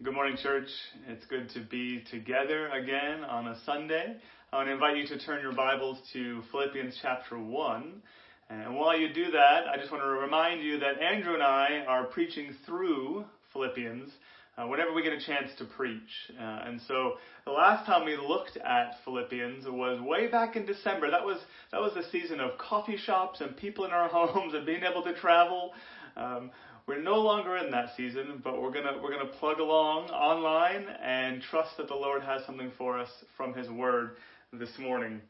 Good morning, church. It's good to be together again on a Sunday. I want to invite you to turn your Bibles to Philippians chapter 1. And while you do that, I just want to remind you that Andrew and I are preaching through Philippians uh, whenever we get a chance to preach. Uh, and so the last time we looked at Philippians was way back in December. That was that was the season of coffee shops and people in our homes and being able to travel. Um, we're no longer in that season, but we're gonna we're gonna plug along online and trust that the Lord has something for us from His Word this morning.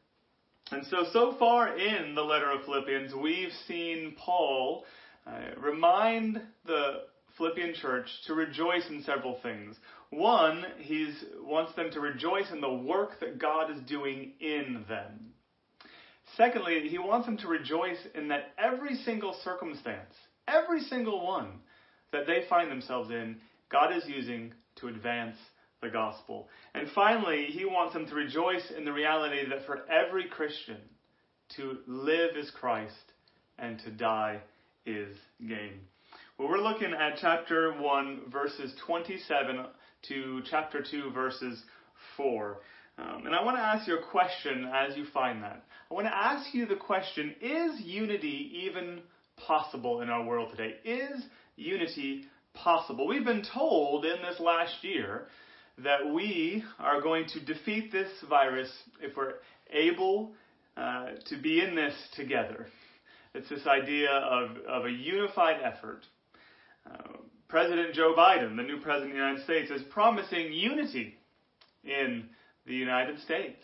And so, so far in the letter of Philippians, we've seen Paul uh, remind the Philippian church to rejoice in several things. One, he wants them to rejoice in the work that God is doing in them. Secondly, he wants them to rejoice in that every single circumstance, Every single one that they find themselves in, God is using to advance the gospel. And finally, he wants them to rejoice in the reality that for every Christian, to live is Christ and to die is gain. Well, we're looking at chapter 1, verses 27 to chapter 2, verses 4. Um, and I want to ask you a question as you find that. I want to ask you the question Is unity even possible in our world today? Is unity possible? We've been told in this last year that we are going to defeat this virus if we're able uh, to be in this together. It's this idea of, of a unified effort. Uh, president Joe Biden, the new president of the United States, is promising unity in the United States.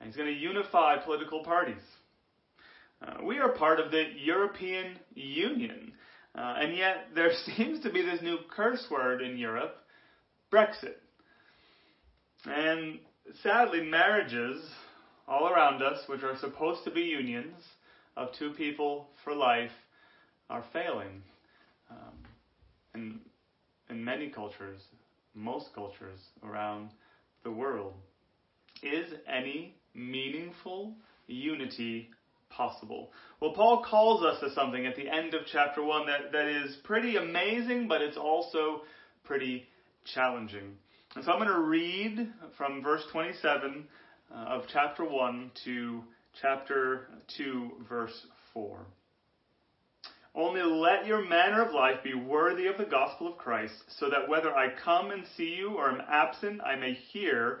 And he's going to unify political parties. Uh, we are part of the European Union. Uh, and yet there seems to be this new curse word in Europe, Brexit. And sadly, marriages all around us, which are supposed to be unions of two people for life, are failing. Um, in, in many cultures, most cultures around the world. Is any meaningful unity possible. Well, Paul calls us to something at the end of chapter 1 that, that is pretty amazing, but it's also pretty challenging. And so I'm going to read from verse 27 uh, of chapter 1 to chapter 2, verse 4. Only let your manner of life be worthy of the gospel of Christ, so that whether I come and see you or am absent, I may hear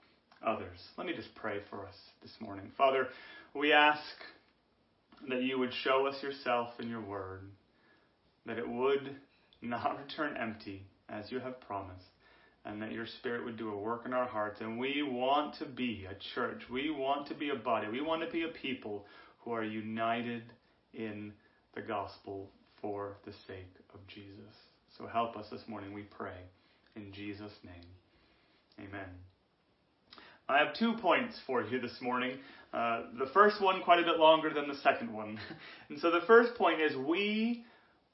others. Let me just pray for us this morning. Father, we ask that you would show us yourself in your word, that it would not return empty as you have promised, and that your spirit would do a work in our hearts. And we want to be a church. We want to be a body. We want to be a people who are united in the gospel for the sake of Jesus. So help us this morning, we pray. In Jesus' name, amen. I have two points for you this morning. Uh, the first one quite a bit longer than the second one. and so the first point is we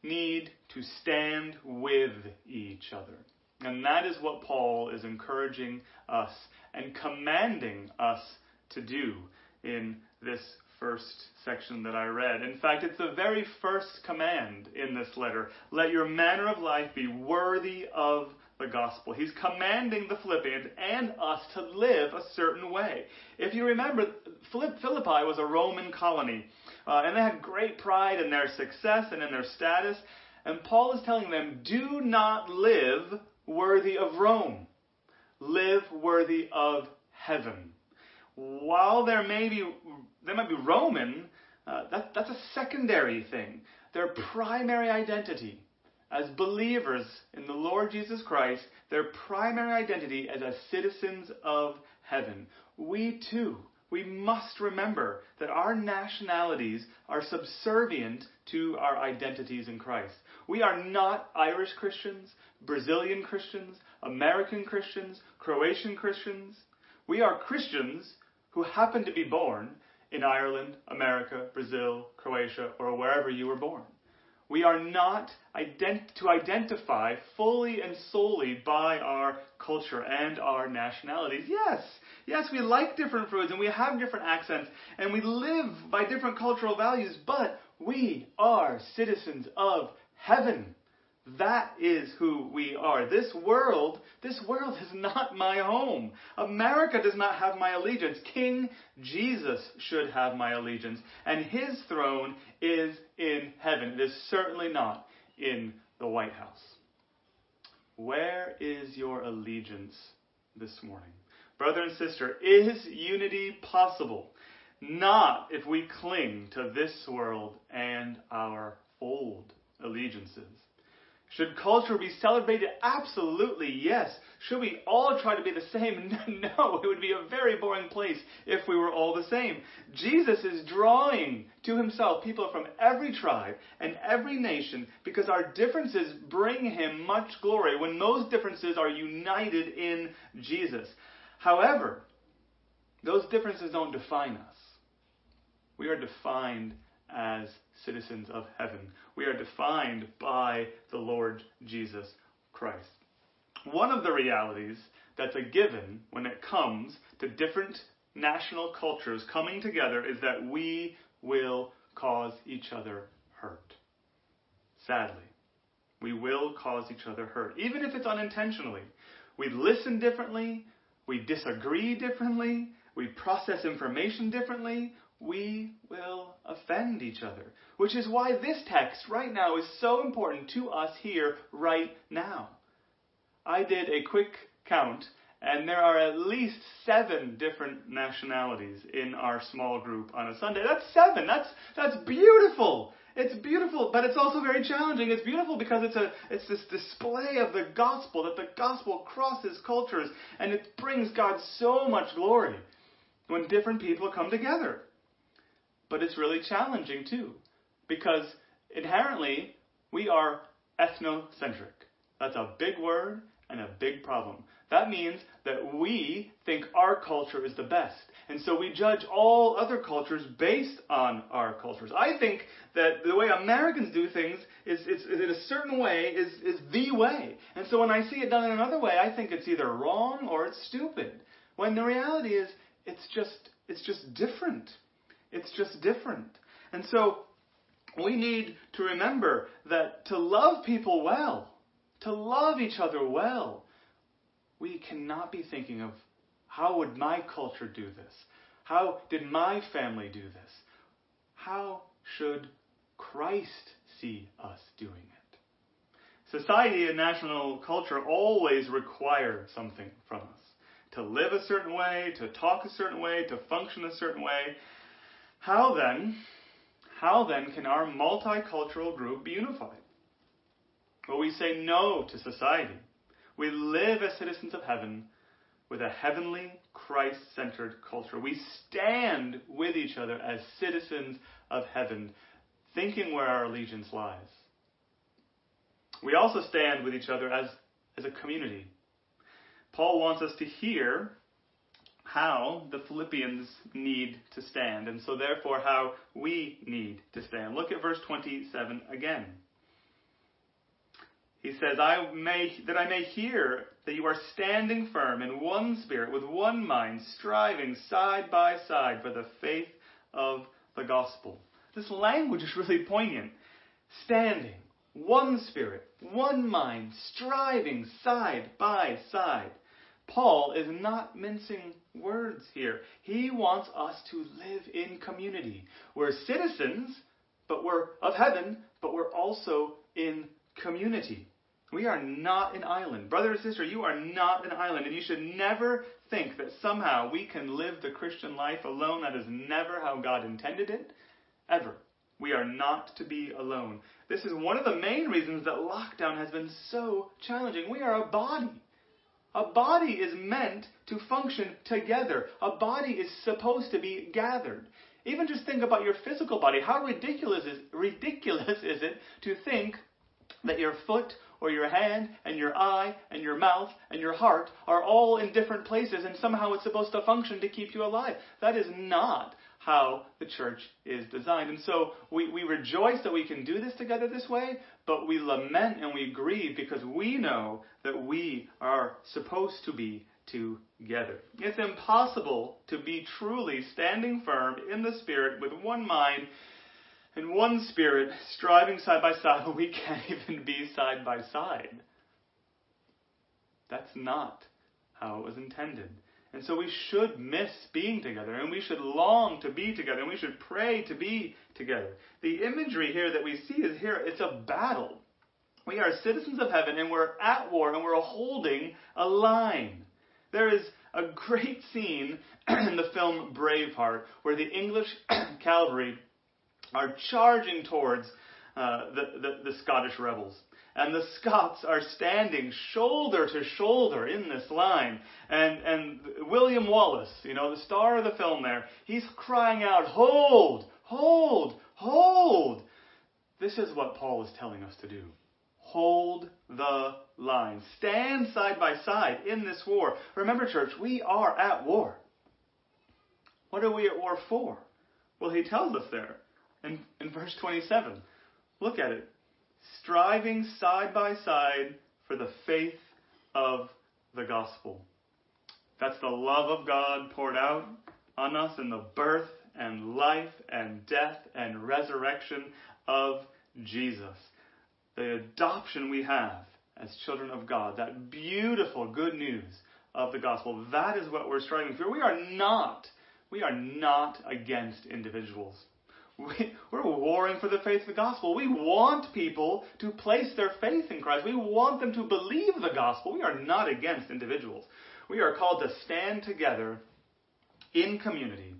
need to stand with each other. And that is what Paul is encouraging us and commanding us to do in this first section that I read. In fact, it's the very first command in this letter. Let your manner of life be worthy of the gospel. He's commanding the Philippians and us to live a certain way. If you remember, Philippi was a Roman colony, uh, and they had great pride in their success and in their status. And Paul is telling them, do not live worthy of Rome. live worthy of heaven. While there may be, they might be Roman, uh, that, that's a secondary thing. Their primary identity as believers in the Lord Jesus Christ, their primary identity as citizens of heaven. We too, we must remember that our nationalities are subservient to our identities in Christ. We are not Irish Christians, Brazilian Christians, American Christians, Croatian Christians. We are Christians who happen to be born in Ireland, America, Brazil, Croatia, or wherever you were born. We are not ident- to identify fully and solely by our culture and our nationalities. Yes, yes, we like different foods and we have different accents and we live by different cultural values, but we are citizens of heaven. That is who we are. This world, this world is not my home. America does not have my allegiance. King Jesus should have my allegiance. And his throne is in heaven. It is certainly not in the White House. Where is your allegiance this morning? Brother and sister, is unity possible? Not if we cling to this world and our old allegiances. Should culture be celebrated? Absolutely, yes. Should we all try to be the same? No, it would be a very boring place if we were all the same. Jesus is drawing to himself people from every tribe and every nation because our differences bring him much glory when those differences are united in Jesus. However, those differences don't define us. We are defined as citizens of heaven. We are defined by the Lord Jesus Christ. One of the realities that's a given when it comes to different national cultures coming together is that we will cause each other hurt. Sadly, we will cause each other hurt, even if it's unintentionally. We listen differently, we disagree differently, we process information differently, we will offend each other. Which is why this text right now is so important to us here right now. I did a quick count, and there are at least seven different nationalities in our small group on a Sunday. That's seven. That's that's beautiful. It's beautiful, but it's also very challenging. It's beautiful because it's a it's this display of the gospel that the gospel crosses cultures and it brings God so much glory when different people come together but it's really challenging too, because inherently we are ethnocentric. That's a big word and a big problem. That means that we think our culture is the best. And so we judge all other cultures based on our cultures. I think that the way Americans do things is, is, is in a certain way is, is the way. And so when I see it done in another way, I think it's either wrong or it's stupid. When the reality is it's just it's just different. It's just different. And so we need to remember that to love people well, to love each other well, we cannot be thinking of how would my culture do this? How did my family do this? How should Christ see us doing it? Society and national culture always require something from us. To live a certain way, to talk a certain way, to function a certain way. How then, how then can our multicultural group be unified? Well, we say no to society. We live as citizens of heaven with a heavenly, Christ centered culture. We stand with each other as citizens of heaven, thinking where our allegiance lies. We also stand with each other as, as a community. Paul wants us to hear how the Philippians need to stand, and so therefore how we need to stand. Look at verse 27 again. He says, I may, that I may hear that you are standing firm in one spirit, with one mind, striving side by side for the faith of the gospel. This language is really poignant. Standing, one spirit, one mind, striving side by side. Paul is not mincing words here. He wants us to live in community. We're citizens, but we're of heaven, but we're also in community. We are not an island. Brother or sister, you are not an island, and you should never think that somehow we can live the Christian life alone. That is never how God intended it, ever. We are not to be alone. This is one of the main reasons that lockdown has been so challenging. We are a body. A body is meant to function together. A body is supposed to be gathered. Even just think about your physical body. How ridiculous is, ridiculous is it to think that your foot or your hand and your eye and your mouth and your heart are all in different places and somehow it's supposed to function to keep you alive. That is not how the church is designed. And so we, we rejoice that we can do this together this way, but we lament and we grieve because we know that we are supposed to be together. It's impossible to be truly standing firm in the Spirit with one mind and one Spirit striving side by side when we can't even be side by side. That's not how it was intended. And so we should miss being together, and we should long to be together, and we should pray to be together. The imagery here that we see is here, it's a battle. We are citizens of heaven, and we're at war, and we're holding a line. There is a great scene in the film Braveheart where the English cavalry are charging towards uh, the, the, the Scottish rebels. And the Scots are standing shoulder to shoulder in this line. And, and William Wallace, you know, the star of the film there, he's crying out, Hold, hold, hold. This is what Paul is telling us to do. Hold the line. Stand side by side in this war. Remember, church, we are at war. What are we at war for? Well, he tells us there in, in verse 27. Look at it. Striving side by side for the faith of the gospel. That's the love of God poured out on us in the birth and life and death and resurrection of Jesus. The adoption we have as children of God, that beautiful good news of the gospel, that is what we're striving for. We are not, we are not against individuals. We, we're warring for the faith of the gospel. We want people to place their faith in Christ. We want them to believe the gospel. We are not against individuals. We are called to stand together in community.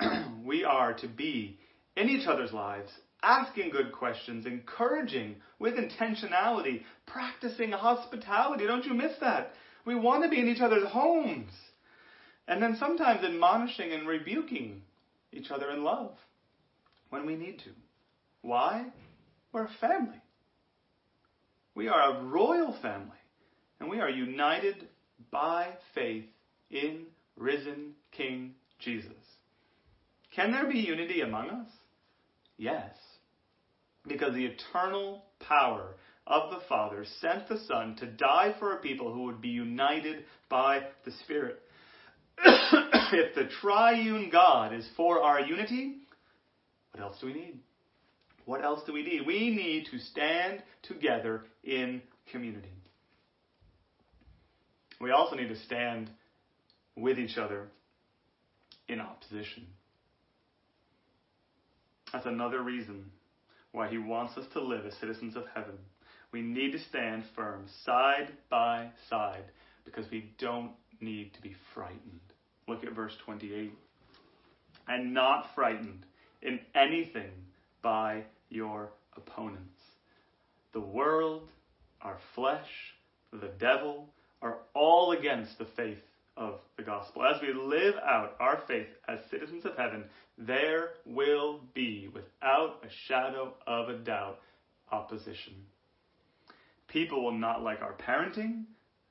we are to be in each other's lives, asking good questions, encouraging with intentionality, practicing hospitality. Don't you miss that? We want to be in each other's homes. And then sometimes admonishing and rebuking each other in love when we need to. Why? We're a family. We are a royal family, and we are united by faith in risen King Jesus. Can there be unity among us? Yes. Because the eternal power of the Father sent the Son to die for a people who would be united by the Spirit. if the triune God is for our unity, what else do we need? What else do we need? We need to stand together in community. We also need to stand with each other in opposition. That's another reason why he wants us to live as citizens of heaven. We need to stand firm side by side because we don't need to be frightened. Look at verse 28. And not frightened in anything by your opponents. The world, our flesh, the devil are all against the faith of the gospel. As we live out our faith as citizens of heaven, there will be, without a shadow of a doubt, opposition. People will not like our parenting.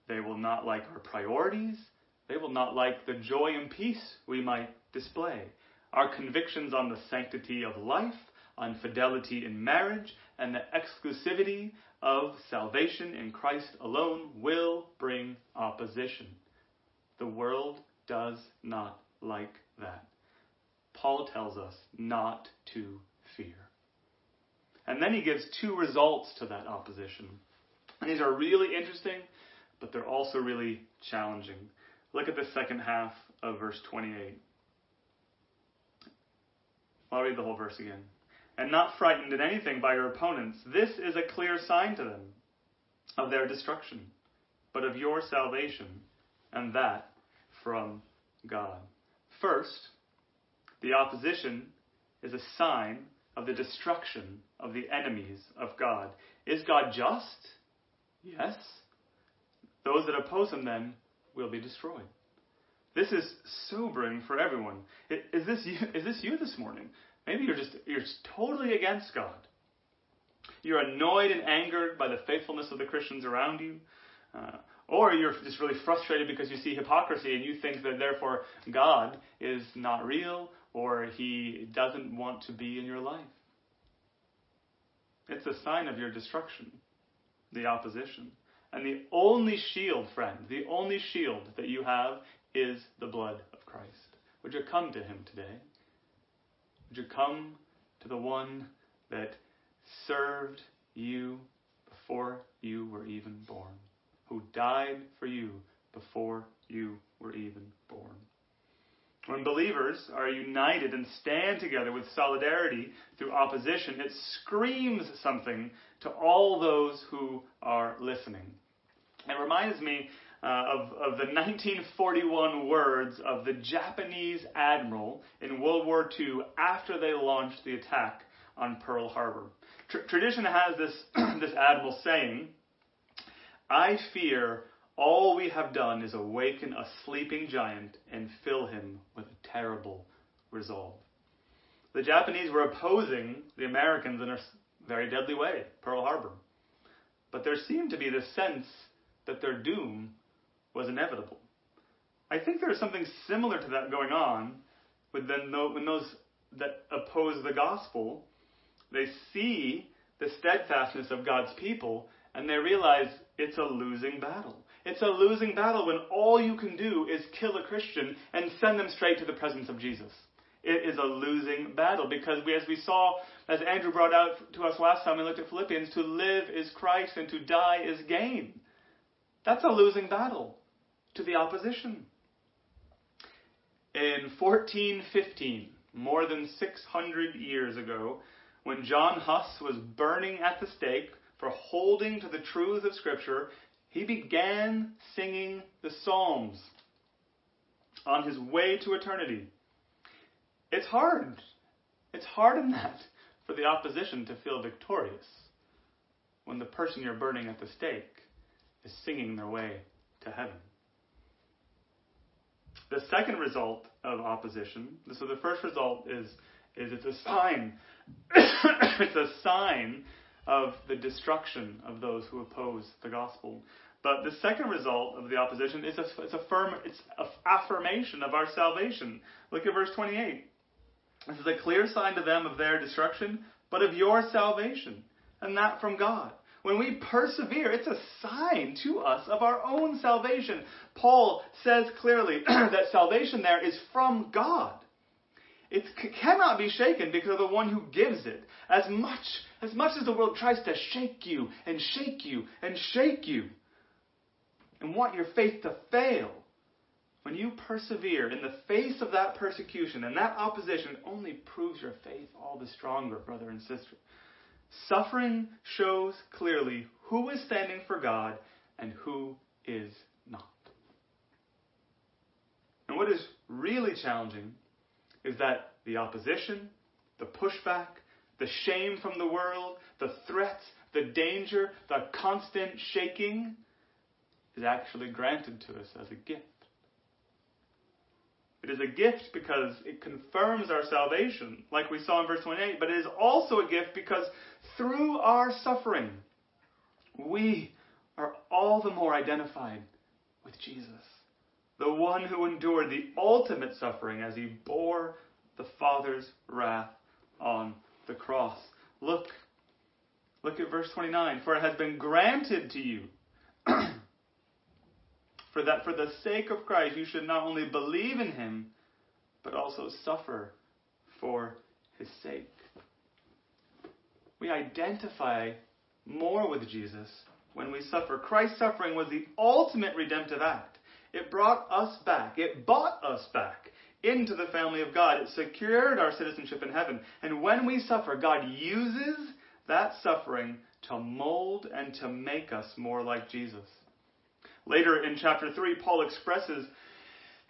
They will not like our priorities. They will not like the joy and peace we might display. Our convictions on the sanctity of life, on fidelity in marriage, and the exclusivity of salvation in Christ alone will bring opposition. The world does not like that. Paul tells us not to fear. And then he gives two results to that opposition. And these are really interesting, but they're also really challenging. Look at the second half of verse 28. I'll read the whole verse again. And not frightened in anything by your opponents. This is a clear sign to them. of their destruction, but of your salvation, and that from God. First, the opposition is a sign of the destruction of the enemies of God. Is God just? Yes. Those that oppose him then will be destroyed. This is sobering for everyone. Is this you, is this you this morning? Maybe you're just you're totally against God. You're annoyed and angered by the faithfulness of the Christians around you. Uh, or you're just really frustrated because you see hypocrisy and you think that therefore God is not real or he doesn't want to be in your life. It's a sign of your destruction, the opposition. And the only shield, friend, the only shield that you have is the blood of Christ. Would you come to him today? Would you come to the one that served you before you were even born, who died for you before you were even born? When believers are united and stand together with solidarity through opposition, it screams something to all those who are listening. It reminds me Uh, of, of the 1941 words of the Japanese admiral in World War II after they launched the attack on Pearl Harbor. Tr- tradition has this, this admiral saying, I fear all we have done is awaken a sleeping giant and fill him with a terrible resolve. The Japanese were opposing the Americans in a very deadly way, Pearl Harbor. But there seemed to be this sense that their doom was inevitable. I think there's something similar to that going on with then when those that oppose the gospel, they see the steadfastness of God's people and they realize it's a losing battle. It's a losing battle when all you can do is kill a Christian and send them straight to the presence of Jesus. It is a losing battle because we, as we saw, as Andrew brought out to us last time we looked at Philippians, to live is Christ and to die is gain. That's a losing battle to the opposition. In 1415, more than 600 years ago, when John Huss was burning at the stake for holding to the truths of Scripture, he began singing the Psalms on his way to eternity. It's hard. It's hard in that for the opposition to feel victorious when the person you're burning at the stake is singing their way to heaven. The second result of opposition, so the first result is, is it's a sign. it's a sign of the destruction of those who oppose the gospel. But the second result of the opposition is a, it's a firm, it's an affirmation of our salvation. Look at verse 28. This is a clear sign to them of their destruction, but of your salvation, and that from God. When we persevere, it's a sign to us of our own salvation. Paul says clearly that salvation there is from God. It cannot be shaken because of the one who gives it. As much, as much as the world tries to shake you and shake you and shake you and want your faith to fail, when you persevere in the face of that persecution and that opposition, only proves your faith all the stronger, brother and sister. Suffering shows clearly who is standing for God and who is not. And what is really challenging is that the opposition, the pushback, the shame from the world, the threats, the danger, the constant shaking is actually granted to us as a gift. It is a gift because it confirms our salvation, like we saw in verse 28, but it is also a gift because through our suffering, we are all the more identified with Jesus, the one who endured the ultimate suffering as he bore the Father's wrath on the cross. Look, look at verse 29. For it has been granted to you for that for the sake of Christ you should not only believe in him, but also suffer for his sake. We identify more with Jesus when we suffer. Christ's suffering was the ultimate redemptive act. It brought us back, it bought us back into the family of God. It secured our citizenship in heaven. And when we suffer, God uses that suffering to mold and to make us more like Jesus. Later in chapter 3, Paul expresses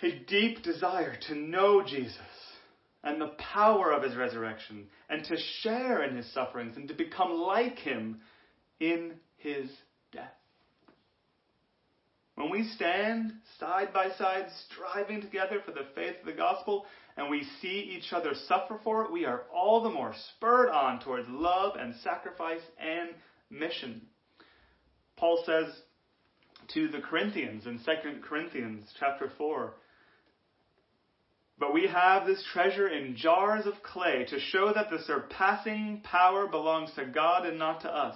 a deep desire to know Jesus and the power of his resurrection and to share in his sufferings and to become like him in his death. When we stand side by side, striving together for the faith of the gospel, and we see each other suffer for it, we are all the more spurred on towards love and sacrifice and mission. Paul says to the Corinthians in 2 Corinthians chapter 4, but we have this treasure in jars of clay to show that the surpassing power belongs to God and not to us.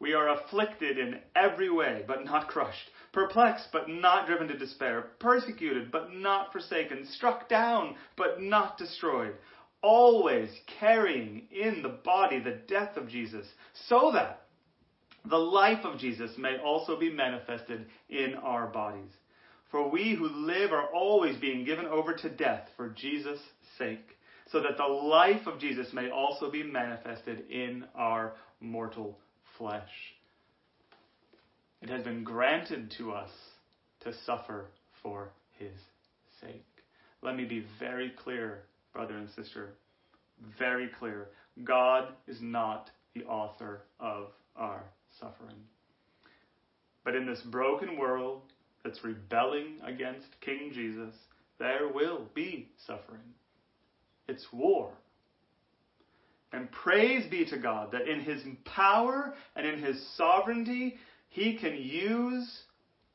We are afflicted in every way, but not crushed perplexed but not driven to despair, persecuted but not forsaken, struck down but not destroyed, always carrying in the body the death of Jesus, so that the life of Jesus may also be manifested in our bodies. For we who live are always being given over to death for Jesus' sake, so that the life of Jesus may also be manifested in our mortal flesh. It has been granted to us to suffer for his sake. Let me be very clear, brother and sister. Very clear. God is not the author of our suffering. But in this broken world that's rebelling against King Jesus, there will be suffering. It's war. And praise be to God that in His power and in His sovereignty, he can use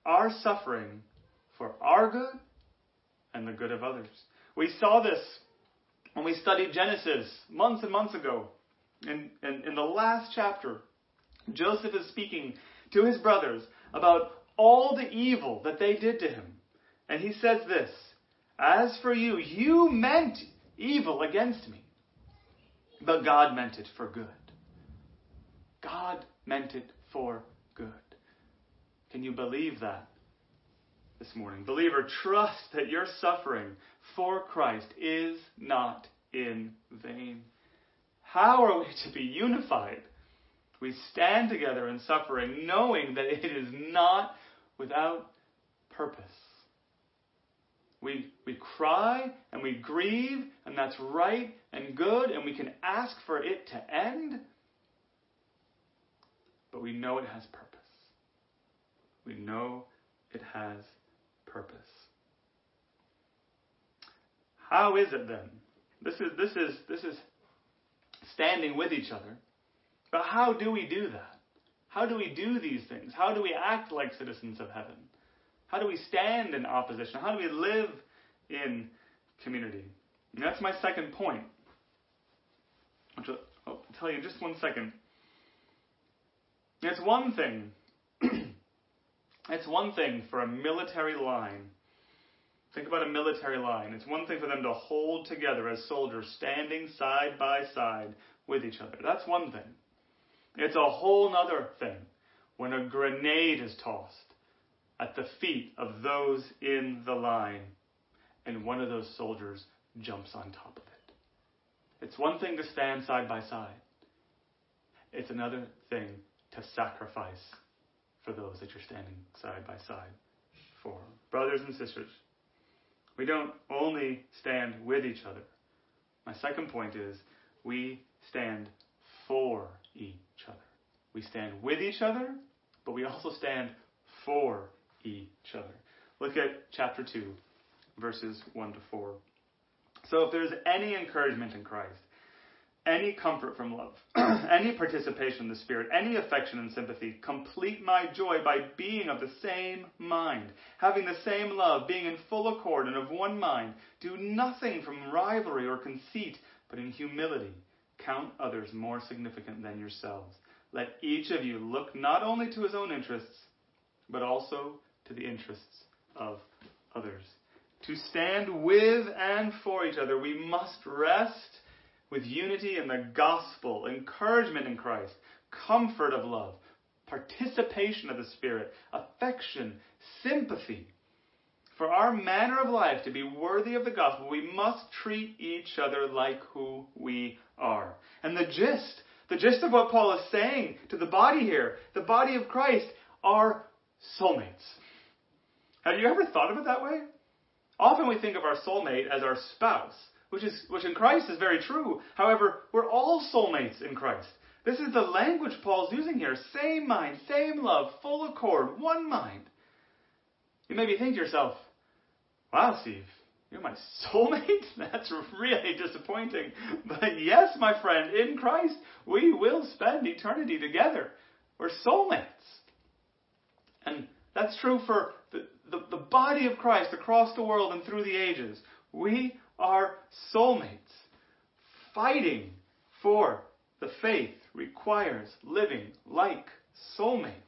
our suffering for our good and the good of others. We saw this when we studied Genesis months and months ago. In, in, in the last chapter, Joseph is speaking to his brothers about all the evil that they did to him. And he says this As for you, you meant evil against me, but God meant it for good. God meant it for good. Can you believe that this morning? Believer, trust that your suffering for Christ is not in vain. How are we to be unified? We stand together in suffering, knowing that it is not without purpose. We, we cry and we grieve, and that's right and good, and we can ask for it to end, but we know it has purpose. We know it has purpose. How is it then? This is this is this is standing with each other. But how do we do that? How do we do these things? How do we act like citizens of heaven? How do we stand in opposition? How do we live in community? And that's my second point. Which I'll tell you in just one second. It's one thing it's one thing for a military line. Think about a military line. It's one thing for them to hold together as soldiers standing side by side with each other. That's one thing. It's a whole other thing when a grenade is tossed at the feet of those in the line and one of those soldiers jumps on top of it. It's one thing to stand side by side. It's another thing to sacrifice for those that you're standing side by side for. Brothers and sisters, we don't only stand with each other. My second point is we stand for each. We stand with each other, but we also stand for each other. Look at chapter 2, verses 1 to 4. So if there's any encouragement in Christ, any comfort from love, any participation in the Spirit, any affection and sympathy. Complete my joy by being of the same mind, having the same love, being in full accord and of one mind. Do nothing from rivalry or conceit, but in humility count others more significant than yourselves. Let each of you look not only to his own interests, but also to the interests of others. To stand with and for each other, we must rest with unity in the gospel, encouragement in Christ, comfort of love, participation of the Spirit, affection, sympathy. For our manner of life to be worthy of the gospel, we must treat each other like who we are. And the gist, The gist of what Paul is saying to the body here, the body of Christ, are soulmates. Have you ever thought of it that way? Often we think of our soulmate as our spouse, which is which in Christ is very true. However, we're all soulmates in Christ. This is the language Paul's using here. Same mind, same love, full accord, one mind. You maybe think to yourself, wow, Steve, you're my soulmate? That's really disappointing. But yes, my friend, in Christ, we will spend eternity together. We're soulmates. And that's true for the, the, the, body of Christ across the world and through the ages. We are soulmates. Fighting for the faith requires living like soulmates.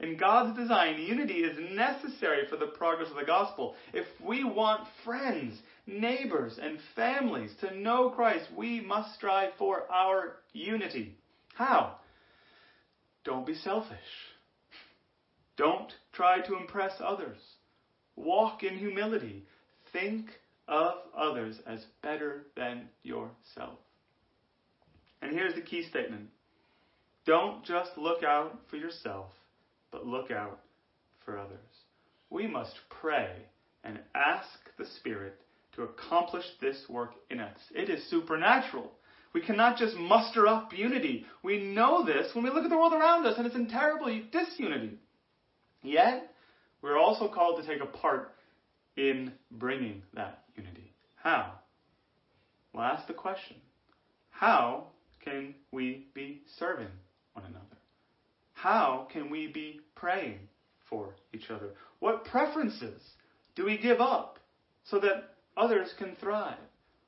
In God's design, unity is necessary for the progress of the gospel. If we want friends, neighbors, and families to know Christ, we must strive for our unity. How? Don't be selfish. Don't try to impress others. Walk in humility. Think of others as better than yourself. And here's the key statement don't just look out for yourself, but look out for others. We must pray and ask the Spirit to accomplish this work in us. It is supernatural. We cannot just muster up unity. We know this when we look at the world around us and it's in terrible disunity. Yet, we're also called to take a part in bringing that unity. How? Well, ask the question How can we be serving one another? How can we be praying for each other? What preferences do we give up so that others can thrive?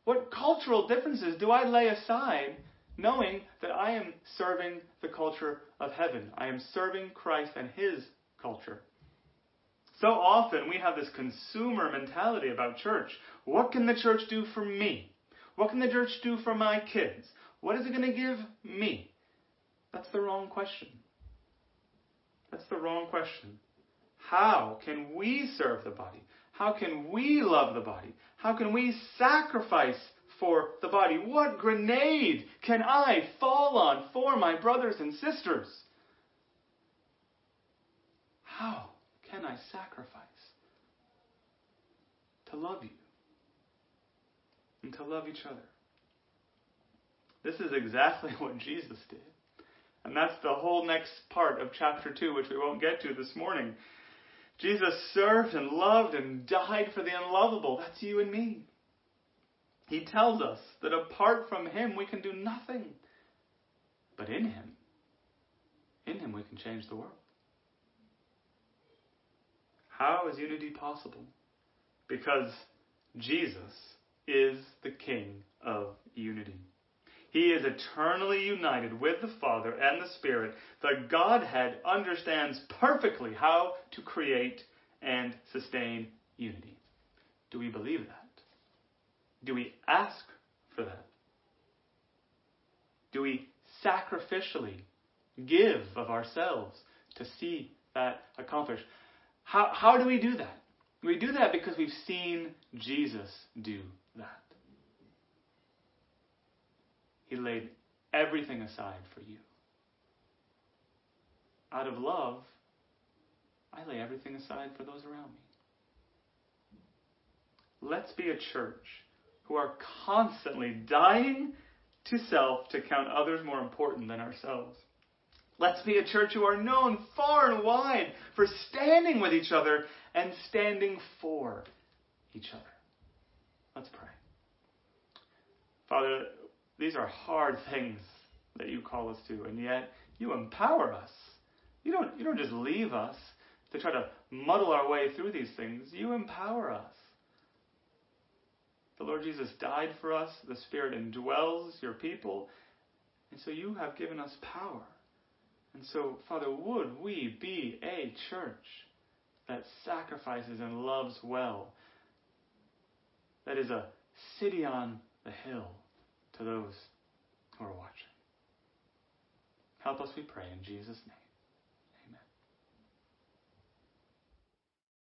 What cultural differences do I lay aside knowing that I am serving the culture of heaven? I am serving Christ and His culture. So often we have this consumer mentality about church. What can the church do for me? What can the church do for my kids? What is it going to give me? That's the wrong question. That's the wrong question. How can we serve the body? How can we love the body? How can we sacrifice for the body? What grenade can I fall on for my brothers and sisters? How can I sacrifice to love you and to love each other? This is exactly what Jesus did. And that's the whole next part of chapter 2, which we won't get to this morning. Jesus served and loved and died for the unlovable. That's you and me. He tells us that apart from Him, we can do nothing. But in Him, in Him, we can change the world. How is unity possible? Because Jesus is the King of unity. He is eternally united with the Father and the Spirit. The Godhead understands perfectly how to create and sustain unity. Do we believe that? Do we ask for that? Do we sacrificially give of ourselves to see that accomplished? How, how do we do that? We do that because we've seen Jesus do that. He laid everything aside for you. Out of love, I lay everything aside for those around me. Let's be a church who are constantly dying to self to count others more important than ourselves. Let's be a church who are known far and wide for standing with each other and standing for each other. Let's pray. Father, these are hard things that you call us to, and yet you empower us. You don't, you don't just leave us to try to muddle our way through these things. You empower us. The Lord Jesus died for us. The Spirit indwells your people. And so you have given us power. And so, Father, would we be a church that sacrifices and loves well? That is a city on the hill to those who are watching. Help us, we pray, in Jesus' name.